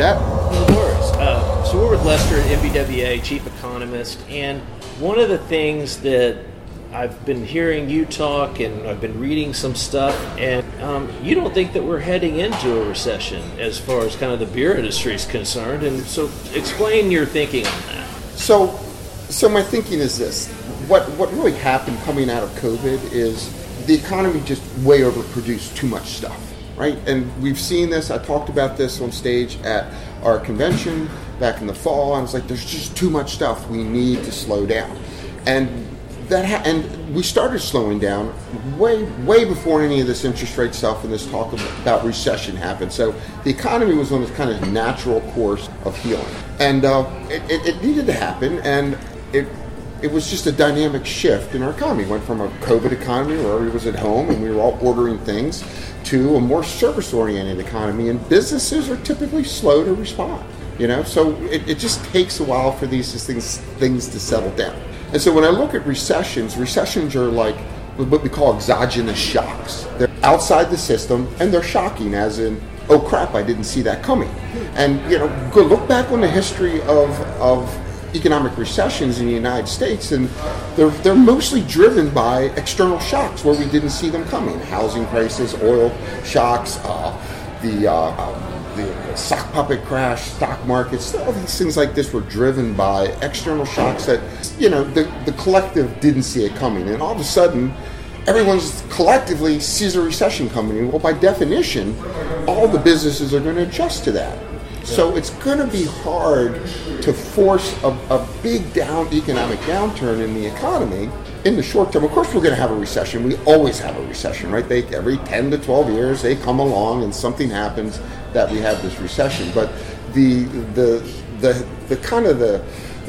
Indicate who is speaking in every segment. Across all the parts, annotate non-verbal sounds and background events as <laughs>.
Speaker 1: that.
Speaker 2: Uh, so we're with Lester at NBWA, chief economist, and one of the things that I've been hearing you talk and I've been reading some stuff, and um, you don't think that we're heading into a recession as far as kind of the beer industry is concerned. And so, explain your thinking on that.
Speaker 1: So, so my thinking is this: what what really happened coming out of COVID is the economy just way overproduced too much stuff, right? And we've seen this. I talked about this on stage at our convention back in the fall. I was like, "There's just too much stuff. We need to slow down," and that ha- and we started slowing down way way before any of this interest rate stuff and this talk about recession happened. So the economy was on this kind of natural course of healing, and uh, it, it, it needed to happen, and it. It was just a dynamic shift in our economy. Went from a COVID economy where everybody was at home and we were all ordering things to a more service-oriented economy, and businesses are typically slow to respond. You know, so it, it just takes a while for these things things to settle down. And so when I look at recessions, recessions are like what we call exogenous shocks. They're outside the system and they're shocking, as in, oh crap, I didn't see that coming. And you know, go look back on the history of of economic recessions in the United States, and they're they're mostly driven by external shocks where we didn't see them coming. Housing crisis, oil shocks, uh, the uh, the sock puppet crash, stock markets, all these things like this were driven by external shocks that, you know, the, the collective didn't see it coming. And all of a sudden, everyone's collectively sees a recession coming. Well, by definition, all the businesses are going to adjust to that. So it's going to be hard to force a, a big down economic downturn in the economy in the short term. Of course, we're going to have a recession. We always have a recession, right? They every ten to twelve years they come along and something happens that we have this recession. But the the the the kind of the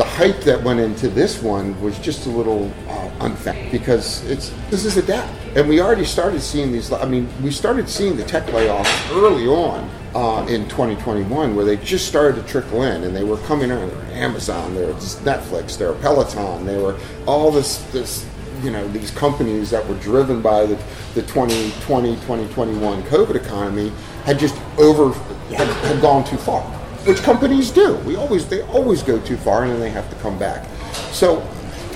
Speaker 1: the hype that went into this one was just a little uh, unfair because it's this is a adapt, and we already started seeing these. I mean, we started seeing the tech layoffs early on uh, in 2021, where they just started to trickle in, and they were coming out. Amazon, they were Netflix, they were Peloton, they were all this this you know these companies that were driven by the, the 2020 2021 covid economy had just over had, had gone too far which companies do we always they always go too far and then they have to come back so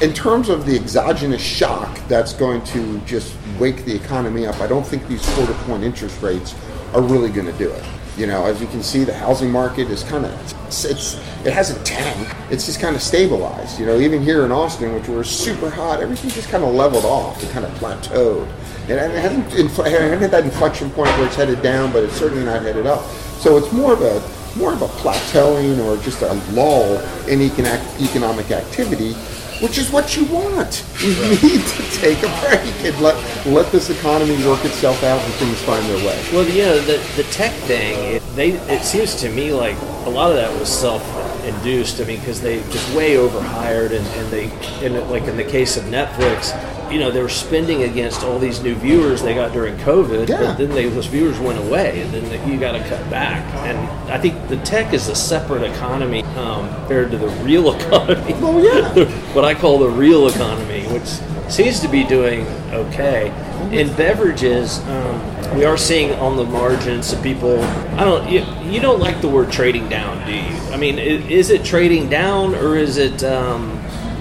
Speaker 1: in terms of the exogenous shock that's going to just wake the economy up i don't think these quarter point interest rates are really going to do it you know, as you can see, the housing market is kind of it's, it's it hasn't tanked. It's just kind of stabilized. You know, even here in Austin, which we're super hot, everything just kind of leveled off. It kind of plateaued. And it hasn't, infl- it hasn't hit that inflection point where it's headed down, but it's certainly not headed up. So it's more of a more of a plateauing or just a lull in economic economic activity which is what you want. You need to take a break and let let this economy work itself out and things find their way.
Speaker 2: Well, you know, the the tech thing, it, they it seems to me like a lot of that was self induced. I mean, because they just way overhired, and, and they, in, like in the case of Netflix, you know, they were spending against all these new viewers they got during COVID,
Speaker 1: Yeah.
Speaker 2: but then they, those viewers went away, and then you got to cut back. And I think the tech is a separate economy um, compared to the real <laughs> economy.
Speaker 1: Well, yeah. <laughs>
Speaker 2: what I call the real economy, which seems to be doing okay. In beverages, um, we are seeing on the margins some people. I don't. You, you don't like the word trading down, do you? I mean, is, is it trading down or is it um,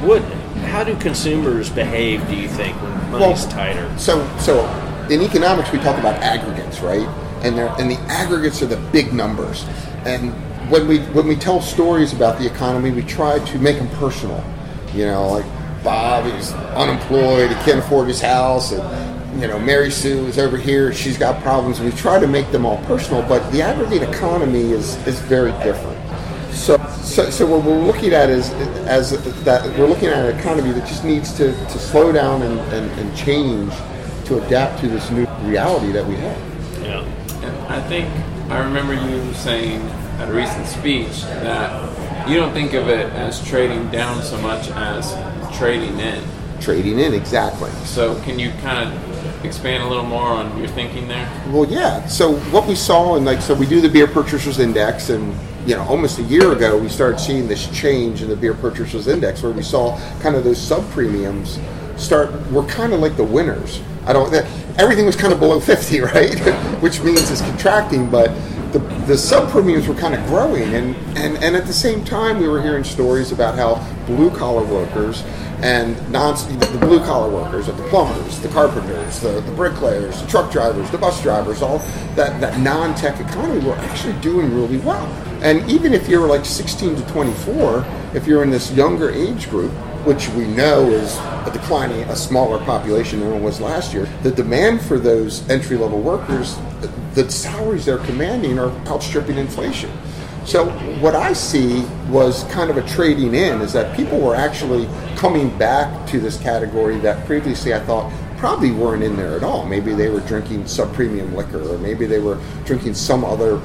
Speaker 2: what? How do consumers behave? Do you think when money's tighter?
Speaker 1: So, so in economics, we talk about aggregates, right? And they're, and the aggregates are the big numbers. And when we when we tell stories about the economy, we try to make them personal. You know, like Bob is unemployed, he can't afford his house, and you know Mary Sue is over here, she's got problems. We try to make them all personal, but the aggregate economy is is very different. So, so, so what we're looking at is as that we're looking at an economy that just needs to, to slow down and, and, and change to adapt to this new reality that we have.
Speaker 2: Yeah.
Speaker 3: And I think I remember you saying at a recent speech that you don't think of it as trading down so much as trading in.
Speaker 1: Trading in exactly.
Speaker 3: So can you kind of expand a little more on your thinking there?
Speaker 1: Well, yeah. So what we saw, and like, so we do the beer purchasers index, and you know, almost a year ago, we started seeing this change in the beer purchasers index, where we saw kind of those sub premiums start. We're kind of like the winners. I don't. Everything was kind of below fifty, <laughs> right? <laughs> Which means it's contracting, but the, the sub premiums were kind of growing, and, and, and at the same time, we were hearing stories about how blue collar workers and non the blue collar workers, the plumbers, the carpenters, the, the bricklayers, the truck drivers, the bus drivers, all that, that non tech economy were actually doing really well. And even if you're like 16 to 24, if you're in this younger age group, which we know is a declining, a smaller population than it was last year, the demand for those entry level workers, the salaries they're commanding are outstripping inflation. So what I see was kind of a trading in is that people were actually coming back to this category that previously I thought probably weren't in there at all. Maybe they were drinking sub premium liquor or maybe they were drinking some other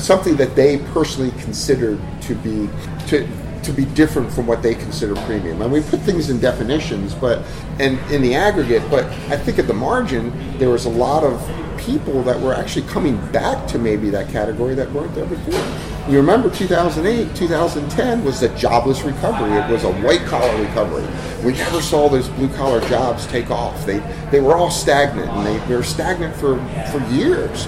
Speaker 1: something that they personally considered to be to to be different from what they consider premium. And we put things in definitions, but and in the aggregate, but I think at the margin there was a lot of people that were actually coming back to maybe that category that weren't there before. You remember 2008, 2010 was the jobless recovery. It was a white collar recovery. We never saw those blue collar jobs take off. They they were all stagnant, and they, they were stagnant for, for years.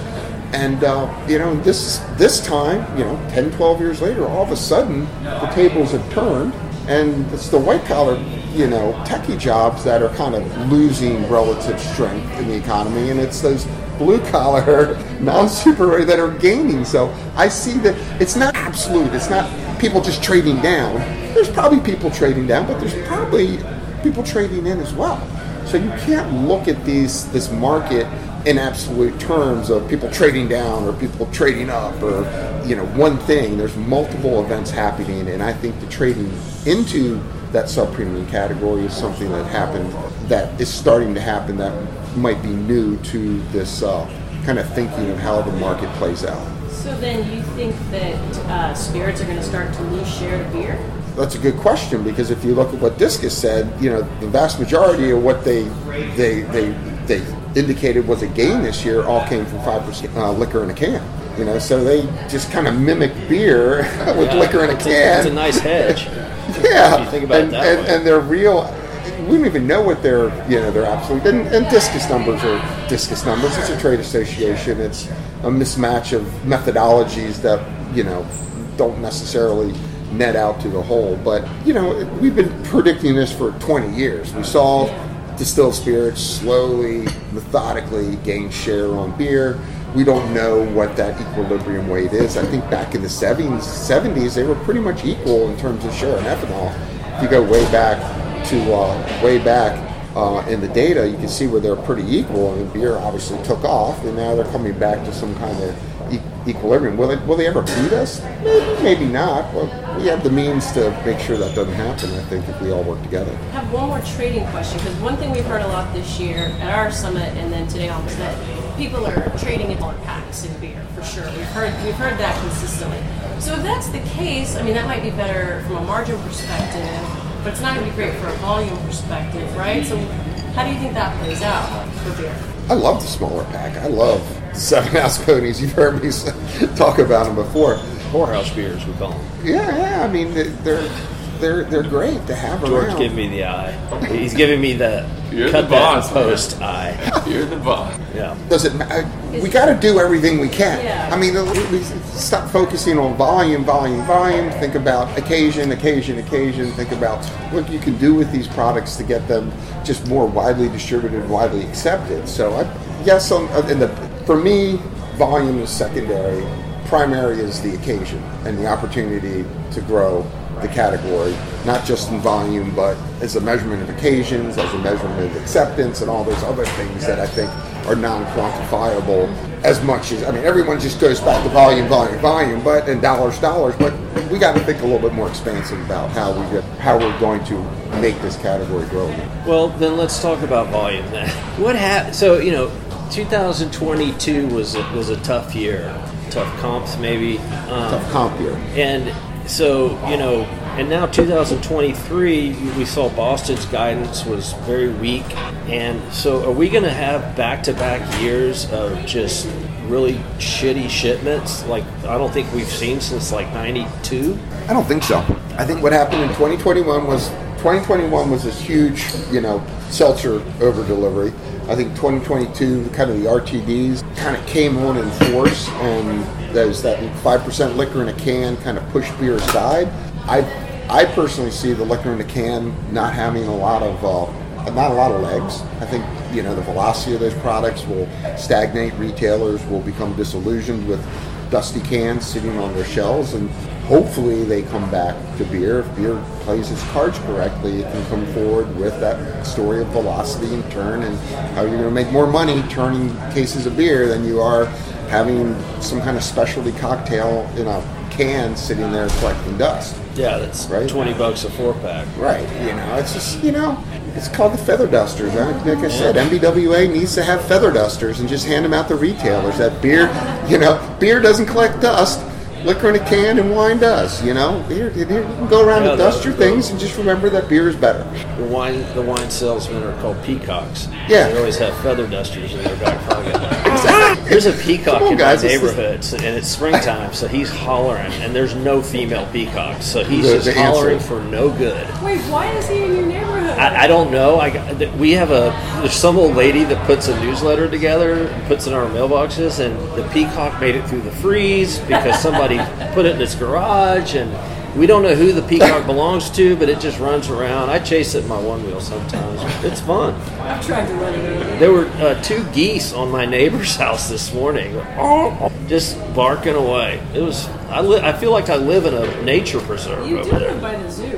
Speaker 1: And uh, you know, this this time, you know, 10, 12 years later, all of a sudden the tables have turned, and it's the white collar, you know, techie jobs that are kind of losing relative strength in the economy, and it's those blue collar, <laughs> non super that are gaining. So I see that it's not absolute. It's not people just trading down. There's probably people trading down, but there's probably people trading in as well. So you can't look at these this market in absolute terms of people trading down or people trading up or you know one thing. There's multiple events happening, and I think the trading into that sub premium category is something that happened that is starting to happen that might be new to this uh, kind of thinking of how the market plays out.
Speaker 4: So then you think that uh, spirits are going to start to lose share to beer?
Speaker 1: That's a good question because if you look at what Discus said, you know, the vast majority of what they they they they indicated was a gain this year all came from five percent uh, liquor in a can. You know, so they just kind of mimic beer <laughs> with yeah, liquor in a can.
Speaker 2: It's a nice hedge. <laughs>
Speaker 1: yeah,
Speaker 2: you think about
Speaker 1: and,
Speaker 2: that
Speaker 1: and, and they're real we don't even know what their you know their absolute and, and discus numbers are discus numbers. It's a trade association. It's a mismatch of methodologies that you know don't necessarily net out to the whole. But you know we've been predicting this for 20 years. We saw distilled spirits slowly, methodically gain share on beer. We don't know what that equilibrium weight is. I think back in the 70s, 70s they were pretty much equal in terms of share in ethanol. If you go way back to uh, way back uh, in the data, you can see where they're pretty equal, and beer obviously took off, and now they're coming back to some kind of e- equilibrium. Will they, will they ever beat us? Maybe, maybe not. Well, we have the means to make sure that doesn't happen, I think, if we all work together.
Speaker 4: I have one more trading question, because one thing we've heard a lot this year at our summit and then today on the that people are trading in smaller packs in beer, for sure. We've heard, we've heard that consistently. So if that's the case, I mean, that might be better from a margin perspective but it's not going to be great for a volume perspective, right? So how do you think that plays out for beer?
Speaker 1: I love the smaller pack. I love seven <laughs> ounce ponies. You've heard me talk about them before.
Speaker 2: Whorehouse beers, we call them.
Speaker 1: Yeah, yeah. I mean, they're they're they're great to have around.
Speaker 2: George
Speaker 1: around.
Speaker 2: giving me the eye. He's giving me the
Speaker 3: You're
Speaker 2: cut
Speaker 3: the boss,
Speaker 2: that post eye.
Speaker 3: You're the boss.
Speaker 2: Yeah.
Speaker 1: Does it? ma- uh, We got to do everything we can.
Speaker 4: Yeah.
Speaker 1: I mean, stop focusing on volume, volume, volume. Think about occasion, occasion, occasion. Think about what you can do with these products to get them just more widely distributed, widely accepted. So, I, yes, on, uh, in the for me, volume is secondary. Primary is the occasion and the opportunity to grow the category, not just in volume, but as a measurement of occasions, as a measurement of acceptance, and all those other things that I think are non-quantifiable as much as I mean, everyone just goes back to volume, volume, volume, but and dollars, dollars. But we got to think a little bit more expansive about how we get, how we're going to make this category grow.
Speaker 2: Well, then let's talk about volume then. What happened? So you know, 2022 was a, was a tough year, tough comps maybe, um,
Speaker 1: Tough comp year.
Speaker 2: and so you know, and now 2023, we saw Boston's guidance was very weak, and so are we going to have back-to-back years of just really shitty shipments? Like I don't think we've seen since like '92.
Speaker 1: I don't think so. I think what happened in 2021 was 2021 was this huge, you know, seltzer over delivery. I think 2022, kind of the RTDs kind of came on in force, and those that five percent liquor in a can kind of pushed beer aside. I I personally see the liquor in the can not having a lot of uh, not a lot of legs. I think you know the velocity of those products will stagnate. Retailers will become disillusioned with dusty cans sitting on their shelves, and hopefully they come back to beer. If beer plays its cards correctly, it can come forward with that story of velocity and turn, and how you're going to make more money turning cases of beer than you are having some kind of specialty cocktail in a can sitting there collecting dust.
Speaker 2: Yeah, that's
Speaker 1: Right.
Speaker 2: twenty bucks a four pack.
Speaker 1: Right. You know, it's just you know, it's called the feather dusters. Right? Like I said, NBWA needs to have feather dusters and just hand them out to retailers. That beer, you know, beer doesn't collect dust. Liquor in a can and wine does. You know, beer, you can go around
Speaker 2: Yeah,
Speaker 1: and dust
Speaker 2: the-
Speaker 1: your things and just remember that beer is better.
Speaker 2: The wine the wine salesmen are called peacocks.
Speaker 1: Yeah.
Speaker 2: They always have feather dusters in their back pocket. There's a peacock
Speaker 1: on,
Speaker 2: in
Speaker 1: guys,
Speaker 2: my neighborhood, so- and it's springtime, so he's hollering, and there's no female peacocks, so he's
Speaker 1: The-
Speaker 2: just
Speaker 1: the answer.
Speaker 2: hollering for no good.
Speaker 4: Wait, why is he in your neighborhood?
Speaker 2: I, I don't know. I got, we have a there's some old lady that puts a newsletter together, and puts it in our mailboxes, and the peacock made it through the freeze because somebody <laughs> put it in his garage, and we don't know who the peacock belongs to, but it just runs around. I chase it in my one wheel sometimes. It's fun.
Speaker 4: I've tried to run it.
Speaker 2: There were uh, two geese on my neighbor's <laughs> house this morning, just barking away. It was. I li- I feel like I live in a nature preserve
Speaker 4: You do
Speaker 2: there.
Speaker 4: live by the zoo?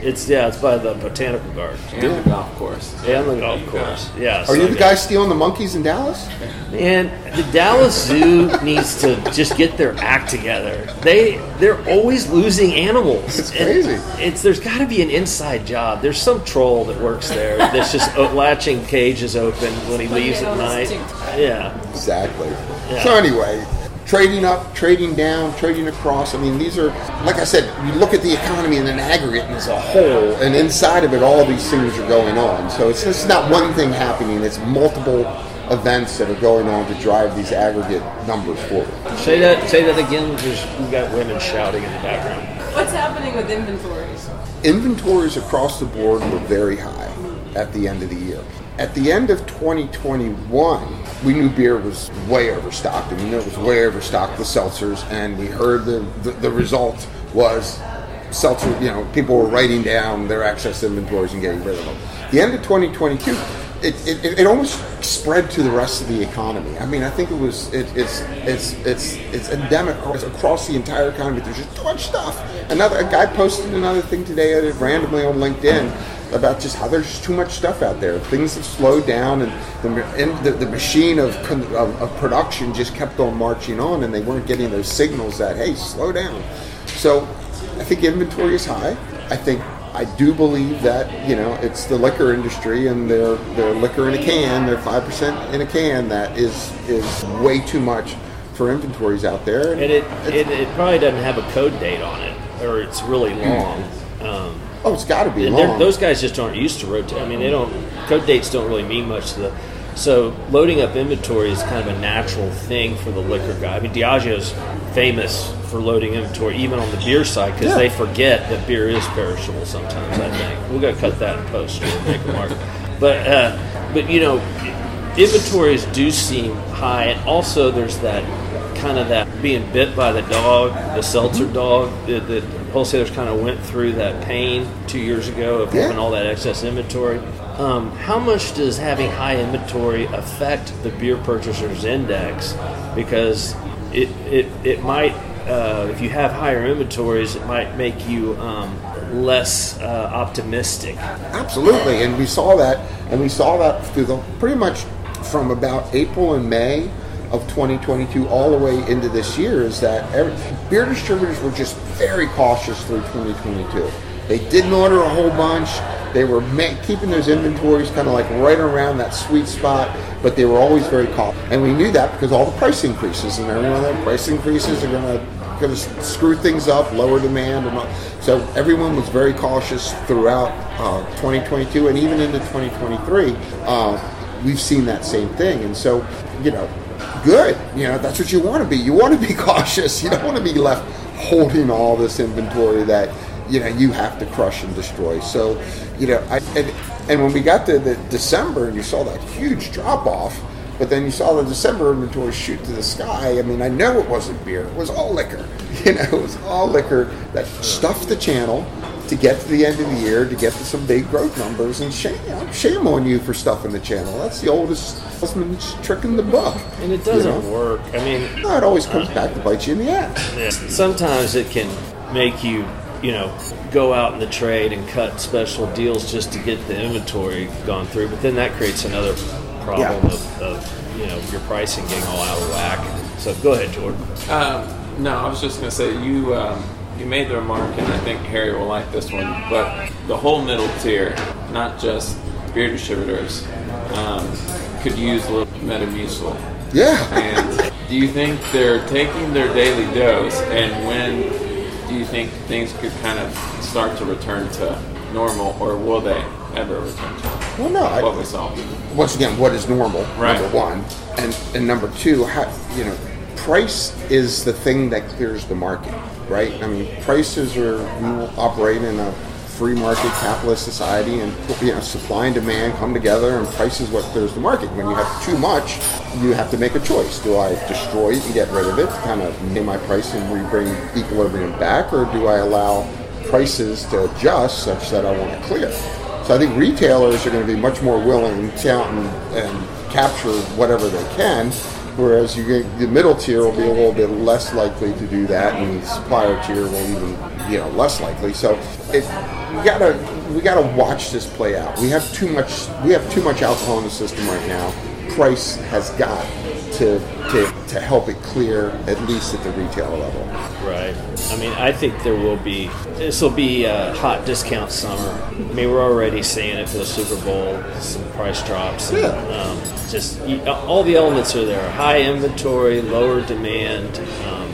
Speaker 2: It's yeah, it's by the botanical garden
Speaker 3: And the golf course.
Speaker 2: and the golf course. Yeah.
Speaker 1: Are
Speaker 2: so
Speaker 1: you the
Speaker 2: good.
Speaker 1: guy stealing the monkeys in Dallas?
Speaker 2: And the Dallas Zoo <laughs> needs to just get their act together. They they're always losing animals.
Speaker 1: It's
Speaker 2: And
Speaker 1: crazy.
Speaker 2: It's there's got to be an inside job. There's some troll that works there that's just latching cages open when he leaves at night. Yeah.
Speaker 1: Exactly.
Speaker 2: Yeah.
Speaker 1: So anyway, trading up, trading down, trading across. I mean, these are like I said. You look at the economy in an aggregate and as a whole, and inside of it, all these things are going on. So it's it's not one thing happening. It's multiple events that are going on to drive these aggregate numbers forward.
Speaker 2: Say that say that again. There's we got women shouting in the background.
Speaker 4: What's happening with inventories?
Speaker 1: Inventories across the board were very high at the end of the year. At the end of 2021, we knew beer was way overstocked, and we knew it was way overstocked with seltzers, and we heard the, the, the result was seltzer, you know, people were writing down their excess inventories and getting rid of them. The end of 2022, it, it, it almost spread to the rest of the economy. I mean, I think it was it, it's it's it's it's endemic across- the entire economy. There's just too much stuff. Another a guy posted another thing today randomly on LinkedIn about just how there's too much stuff out there. Things have slowed down, and the and the, the machine of, of of production just kept on marching on, and they weren't getting those signals that hey, slow down. So I think inventory is high. I think I do believe that you know it's the liquor industry and their their liquor in a can, their five percent in a can that is is way too much for inventories out there.
Speaker 2: And it, it it probably doesn't have a code date on it, or it's really long. Um,
Speaker 1: oh, it's got to be long.
Speaker 2: those guys just aren't used to rotate. I mean, they don't. Code dates don't really mean much to the. So loading up inventory is kind of a natural thing for the liquor guy. I mean, Diageo's famous for loading inventory, even on the beer side, because
Speaker 1: Yeah.
Speaker 2: they forget that beer is perishable sometimes. I think we got to cut that in post to make a mark. But uh, but you know, inventories do seem high, and also there's that kind of that being bit by the dog, the seltzer dog. That, that wholesalers kind of went through that pain two years ago of
Speaker 1: Yeah.
Speaker 2: having all that excess inventory. Um, how much does having high inventory affect the beer purchasers index? Because it it, it might. Uh, if you have higher inventories, it might make you um, less uh, optimistic.
Speaker 1: Absolutely, and we saw that, and we saw that through the pretty much from about April and May of 2022 all the way into this year. Is that every, beer distributors were just very cautious through 2022. They didn't order a whole bunch. They were ma- keeping those inventories kind of like right around that sweet spot, but they were always very cautious. And we knew that because all the price increases, and everyone that price increases are going to going to screw things up, lower demand, and all. so everyone was very cautious throughout uh, 2022 and even into 2023. Uh, we've seen that same thing, and so you know, good. You know, that's what you want to be. You want to be <laughs> cautious. You don't want to be left holding all this inventory that you know you have to crush and destroy. So, you know, I, and and when we got to the December and you saw that huge drop off. But then you saw the December inventory shoot to the sky. I mean, I know it wasn't beer; it was all liquor. <laughs> You know, it was all liquor that stuffed the channel to get to the end of the year to get to some big growth numbers. And shame, shame on you for stuffing the channel. That's the oldest husband's trick in the book.
Speaker 2: And it doesn't
Speaker 1: You know?
Speaker 2: work. I mean,
Speaker 1: No, it always comes back to bite you in the ass.
Speaker 2: Yeah. Sometimes it can make you, you know, go out in the trade and cut special deals just to get the inventory gone through. But then that creates another problem
Speaker 1: Yeah.
Speaker 2: of, of, you know, your pricing getting all out of whack. So go ahead, Jordan.
Speaker 3: Um, no, I was just going to say you um, you made the remark, and I think Harry will like this one. But the whole middle tier, not just beer distributors, um, could use a little Metamucil.
Speaker 1: Yeah.
Speaker 3: And do you think they're taking their daily dose? And when do you think things could kind of start to return to normal, or will they ever return to
Speaker 1: Well, no. I,
Speaker 3: what we saw?
Speaker 1: once again, what is normal?
Speaker 3: Right.
Speaker 1: Number one, and and number two, how you know, price is the thing that clears the market, right? I mean, prices are we operate in a free market capitalist society, and you know, supply and demand come together, and price is what clears the market. When you have too much, you have to make a choice: do I destroy it and get rid of it, to kind of pay my price and we bring equilibrium back, or do I allow prices to adjust such that I want to clear? So I think retailers are going to be much more willing to out and, and capture whatever they can, whereas you get, the middle tier will be a little bit less likely to do that, and the supplier tier will even you know less likely. So it, we gotta we gotta watch this play out. We have too much we have too much alcohol in the system right now. Price has got to to, to help it clear at least at the retail level.
Speaker 2: Right. I mean, I think there will be. This will be a hot discount summer. I mean, we're already seeing it for the Super Bowl. Some price drops. And,
Speaker 1: Yeah.
Speaker 2: um, just all the elements are there. High inventory, lower demand. Um,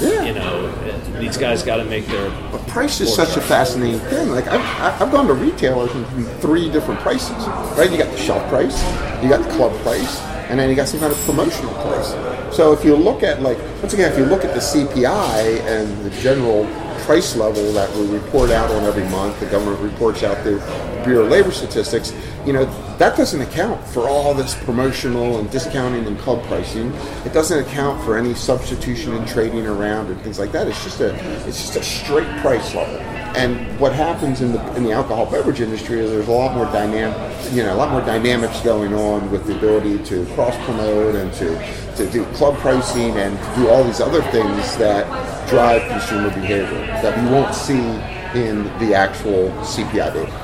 Speaker 1: Yeah.
Speaker 2: You know, these guys got to make their.
Speaker 1: But price is such a fascinating thing. Like I've, I've gone to retailers in three different prices, right? You got the shelf price, you got the club price, and then you got some kind of promotional price. So if you look at like once again, if you look at the CPI and the general price level that we report out on every month, the government reports out the Bureau of Labor Statistics. You know that doesn't account for all this promotional and discounting and club pricing. It doesn't account for any substitution and trading around and things like that. It's just a it's just a straight price level. And what happens in the in the alcohol beverage industry is there's a lot more dynamic, you know, a lot more dynamics going on with the ability to cross promote and to to do club pricing and to do all these other things that drive consumer behavior that we won't see in the actual CPI data.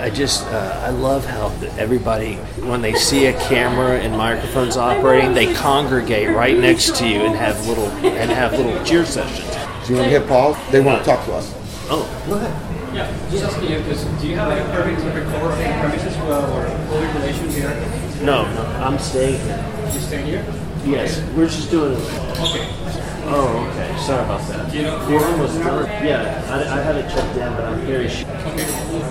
Speaker 2: I just uh, I love how everybody when they see a camera and microphones operating, they congregate right next to you and have little and have little cheer sessions.
Speaker 1: Do you want to hit pause? They want to talk to us.
Speaker 2: Oh, go ahead.
Speaker 5: Yeah, just asking you, because do you have like a permit to record on premises well, or all regulations here?
Speaker 2: No, no, I'm staying here.
Speaker 5: You staying here?
Speaker 2: Yes, we're just doing it.
Speaker 5: Okay.
Speaker 2: Oh, okay. Sorry about that.
Speaker 5: You know-
Speaker 2: We're almost done. Yeah, I, I haven't checked in, but I'm very sure.
Speaker 5: Okay.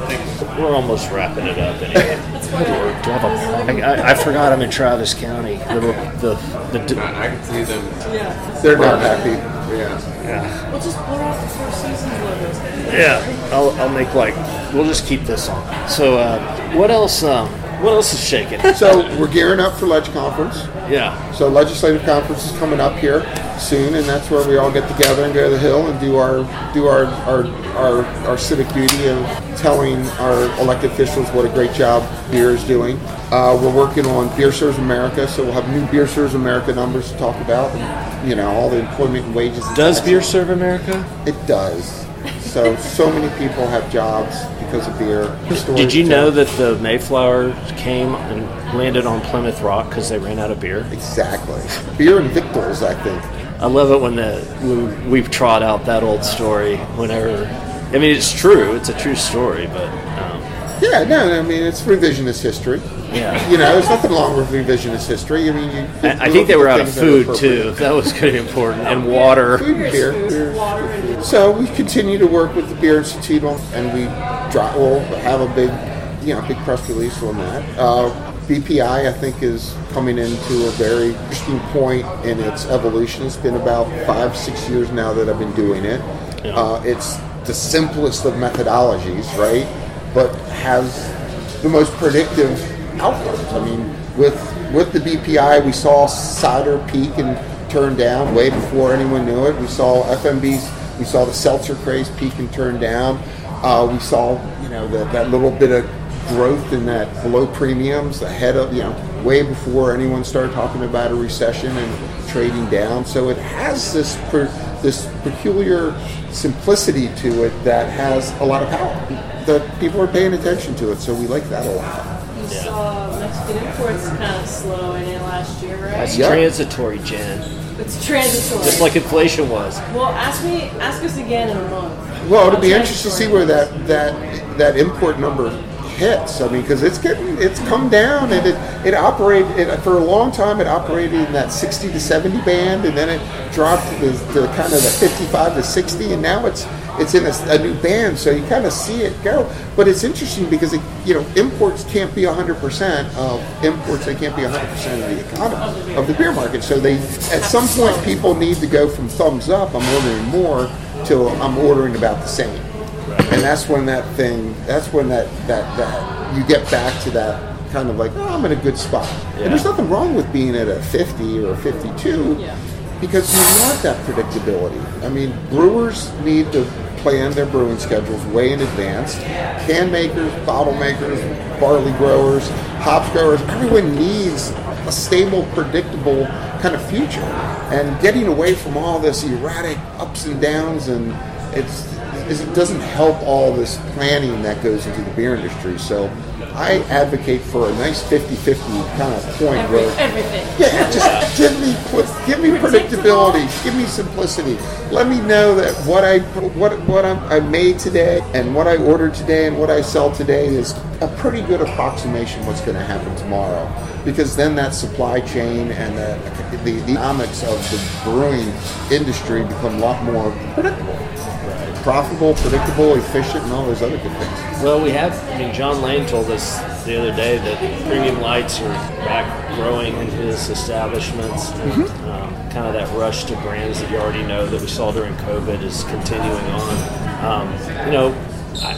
Speaker 5: Thanks.
Speaker 2: We're almost wrapping it up anyway. <laughs> Do I, have a, I, I forgot I'm in Travis County. The, the, the,
Speaker 3: I, I can see them.
Speaker 4: Yeah.
Speaker 1: They're not happy.
Speaker 3: Yeah.
Speaker 4: We'll just blur out the Four Seasons logos.
Speaker 2: Yeah, I'll, I'll make like we'll just keep this on. So uh, what else? Um, what else is shaking? <laughs>
Speaker 1: So we're gearing up for Ledge Conference.
Speaker 2: Yeah,
Speaker 1: So legislative conference is coming up here soon, and that's where we all get together and go to the hill and do our do our our, our, our civic duty of telling our elected officials what a great job beer is doing. Uh, we're working on Beer Serves America, so we'll have new Beer Serves America numbers to talk about. And, you know, all the employment and wages. and
Speaker 2: does
Speaker 1: taxes.
Speaker 2: beer serve America?
Speaker 1: It does. So so many people have jobs because of beer.
Speaker 2: Did you know that the Mayflower came and landed on Plymouth Rock because they ran out of beer?
Speaker 1: Exactly. Beer and victuals, I think.
Speaker 2: I love it when the when we trot out that old story whenever. I mean, it's true. It's a true story, but um,
Speaker 1: Yeah, no, I mean it's revisionist history.
Speaker 2: yeah.
Speaker 1: You know, there's nothing wrong with revisionist history. I mean, you,
Speaker 2: I, I think they were out of food too. That was kind of important, and water.
Speaker 1: Food and beer.
Speaker 4: Food, water,
Speaker 1: So we continue to work with the Beer Institute, on, and we drop, we'll have a big, you know, big press release on that. Uh, BPI, I think, is coming into a very interesting point in its evolution. It's been about five, six years now that I've been doing it.
Speaker 2: Yeah.
Speaker 1: Uh, it's the simplest of methodologies, right? But has the most predictive outcomes. I mean, with with the BPI, we saw cider peak and turn down way before anyone knew it. We saw FMBs, we saw the seltzer craze peak and turn down. Uh, we saw, you know, that, that little bit of growth in that below premiums ahead of, you know, way before anyone started talking about a recession and trading down. So it has this per, this peculiar simplicity to it that has a lot of power. That people are paying attention to it, so we like that a lot.
Speaker 4: You saw Mexican imports kind of slow in last year, right?
Speaker 2: That's
Speaker 1: Yeah.
Speaker 2: transitory, Jen.
Speaker 4: It's transitory.
Speaker 2: Just like inflation was.
Speaker 4: well, ask me, ask us again in a month.
Speaker 1: Well, it'll be interesting to see where that that that import number hits. I mean, because it's getting it's come down and it it operated it, for a long time. It operated in that sixty to seventy band, and then it dropped to, the, to kind of the fifty-five to sixty, and now it's it's in a, a new band. So you kind of see it go. But it's interesting because it, you know imports can't be hundred percent of imports. They can't be hundred percent of the economy of the beer market. So they at some point people need to go from thumbs up. I'm ordering more to I'm ordering about the same and that's when that thing that's when that that that you get back to that kind of like oh, i'm in a good spot. And there's nothing wrong with being at a 50 or a 52
Speaker 4: Yeah.
Speaker 1: because you want that predictability. I mean brewers need to plan their brewing schedules way in advance. Can makers bottle makers barley growers hops growers everyone needs a stable predictable kind of future. And getting away from all this erratic ups and downs and it's is it doesn't help all this planning that goes into the beer industry. So I advocate for a nice 50-50 kind of point
Speaker 4: Every,
Speaker 1: where
Speaker 4: everything.
Speaker 1: yeah, just give me give me predictability, give me simplicity. Let me know that what I what what I'm, I made today and what I ordered today and what I sell today is a pretty good approximation what's going to happen tomorrow. Because then that supply chain and the, the, the economics of the brewing industry become a lot more predictable profitable, predictable, efficient, and all those other good things.
Speaker 2: Well, we have. I mean, John Lane told us the other day that premium lights are back growing in his establishments. And, um, kind of that rush to brands that you already know that we saw during COVID is continuing on. Um, you know, I,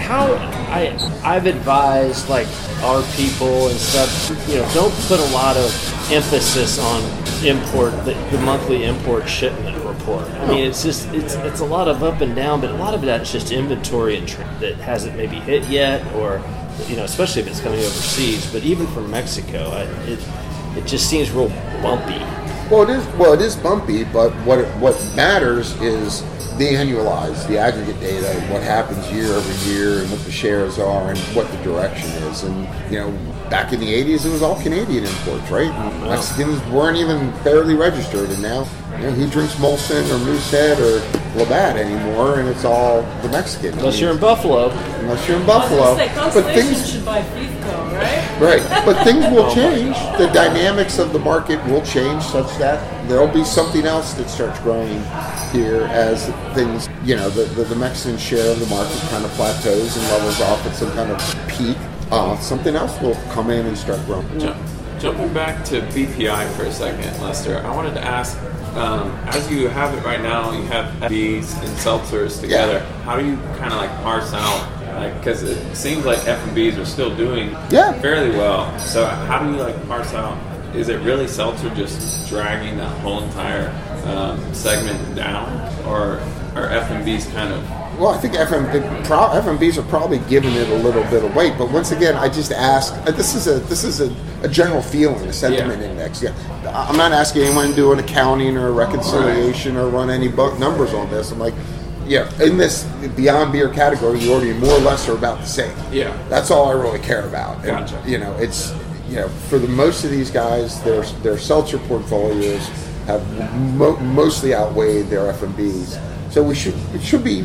Speaker 2: how I I've advised like our people and stuff. You know, don't put a lot of emphasis on import the, the monthly import shipment report. I mean, it's just it's it's a lot of up and down, but a lot of that is just inventory and tr- that hasn't maybe hit yet, or you know, especially if it's coming overseas. But even from Mexico, I, it it just seems real bumpy.
Speaker 1: Well, it is. Well, it is bumpy, but what it, what matters is the annualized, the aggregate data, what happens year over year, and what the shares are, and what the direction is. And you know, back in the '80s, it was all Canadian imports, right? Mexicans weren't even barely registered, and now you know, who drinks Molson or Moosehead or Labatt anymore, and it's all the Mexican. I
Speaker 2: Unless
Speaker 1: mean,
Speaker 2: you're in Buffalo,
Speaker 1: unless you're in
Speaker 4: I was
Speaker 1: Buffalo,
Speaker 4: say,
Speaker 1: but things
Speaker 4: should buy FIFCO, right?
Speaker 1: Right, but things will <laughs> change. The dynamics of the market will change such that there'll be something else that starts growing here as things, you know, the, the, the Mexican share of the market kind of plateaus and levels off at some kind of peak. Uh, something else will come in and start growing.
Speaker 3: Jump, jumping back to BPI for a second, Lester, I wanted to ask, um, as you have it right now, you have B's and seltzers together. How do you kind of like parse out, like, because it seems like FMBs are still doing
Speaker 1: Yeah.
Speaker 3: fairly well. So how do you like parse out? Is it really seltzer just dragging that whole entire um, segment down, or are FMBs kind of
Speaker 1: Well, I think FM, pro, FMBs are probably giving it a little bit of weight, but once again, I just ask. uh, This is a this is a, a general feeling, a sentiment
Speaker 3: Yeah.
Speaker 1: index. Yeah, I'm not asking anyone to do an accounting or a reconciliation or run any bu- numbers on this. I'm like, yeah, in this beyond beer category, you already more or less are about the same.
Speaker 3: Yeah.
Speaker 1: that's all I really care about. And,
Speaker 3: Gotcha.
Speaker 1: You know, it's you know for the most of these guys, their their seltzer portfolios have mo- mostly outweighed their FMBs. So we should it should be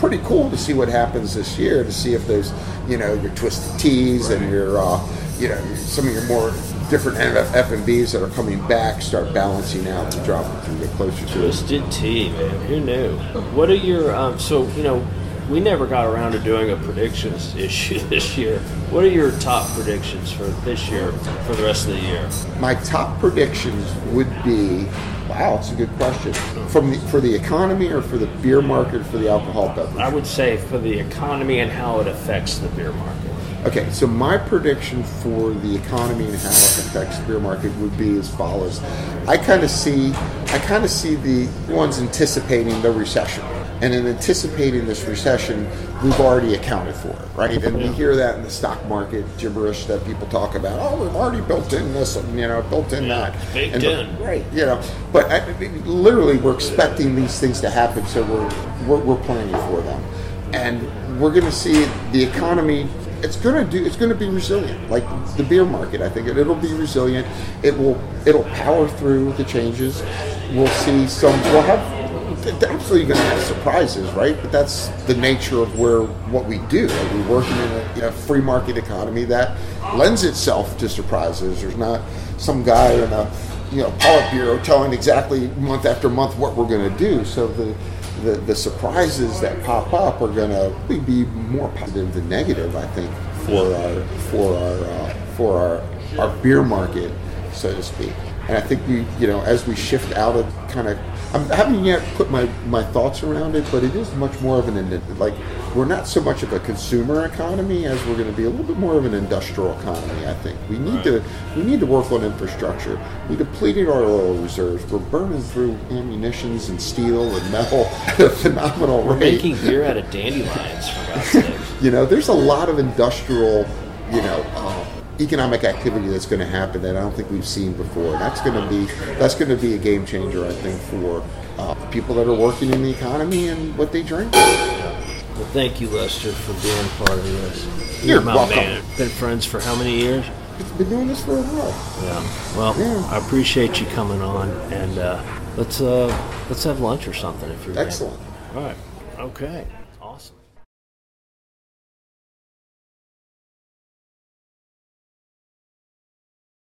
Speaker 1: pretty cool to see what happens this year to see if there's you know your twisted teas and your uh, you know some of your more different FMBs that are coming back start balancing out and dropping to get closer to it.
Speaker 2: Twisted Tea, man. Who knew? What are your um, so you know? We never got around to doing a predictions issue <laughs> this year. What are your top predictions for this year for the rest of the year?
Speaker 1: My top predictions would be wow, that's a good question. From the, for the economy or for the beer market or for the alcohol beverage?
Speaker 2: I would say for the economy and how it affects the beer market.
Speaker 1: Okay, so my prediction for the economy and how it affects the beer market would be as follows. I kind of see, I kind of see the ones anticipating the recession, and in anticipating this recession, we've already accounted for it, right? And we hear that in the stock market gibberish that people talk about. Oh, we've already built in this, and, you know, built in that,
Speaker 2: baked
Speaker 1: and,
Speaker 2: in.
Speaker 1: right? You know, but I, I mean, literally, we're expecting these things to happen, so we're we're, we're planning for them, and we're going to see the economy it's going to do it's going to be resilient like the beer market i think it, it'll be resilient it will it'll power through the changes we'll see some we'll have they're absolutely going to have surprises right? But that's the nature of where what we do. Like we work in a, in a free market economy that lends itself to surprises. There's not some guy in a you know politburo telling exactly month after month what we're going to do. So the the, the surprises that pop up are going to be more positive than negative, I think, for our for our uh, for our our beer market, so to speak. And I think we, you know, as we shift out of kind of, I haven't yet put my, my thoughts around it, but it is much more of an like we're not so much of a consumer economy as we're going to be a little bit more of an industrial economy. I think we need to we need to work on infrastructure. We depleted our oil reserves. We're burning through ammunitions and steel and metal <laughs> at a phenomenal
Speaker 2: We're
Speaker 1: rate.
Speaker 2: making beer out of dandelions, for God's <laughs> sake.
Speaker 1: You know, there's a lot of industrial, you know, uh, economic activity that's going to happen that I don't think we've seen before. That's going to be that's going to be a game changer, I think, for uh, people that are working in the economy and what they drink.
Speaker 2: Well, thank you, Lester, for being part of this.
Speaker 1: You're
Speaker 2: my
Speaker 1: welcome.
Speaker 2: man. Been friends for how many years?
Speaker 1: Been doing this for a while.
Speaker 2: Yeah. Well,
Speaker 1: Yeah.
Speaker 2: I appreciate you coming on, and uh, let's uh, let's have lunch or something if you're.
Speaker 1: Excellent.
Speaker 2: All right. Okay.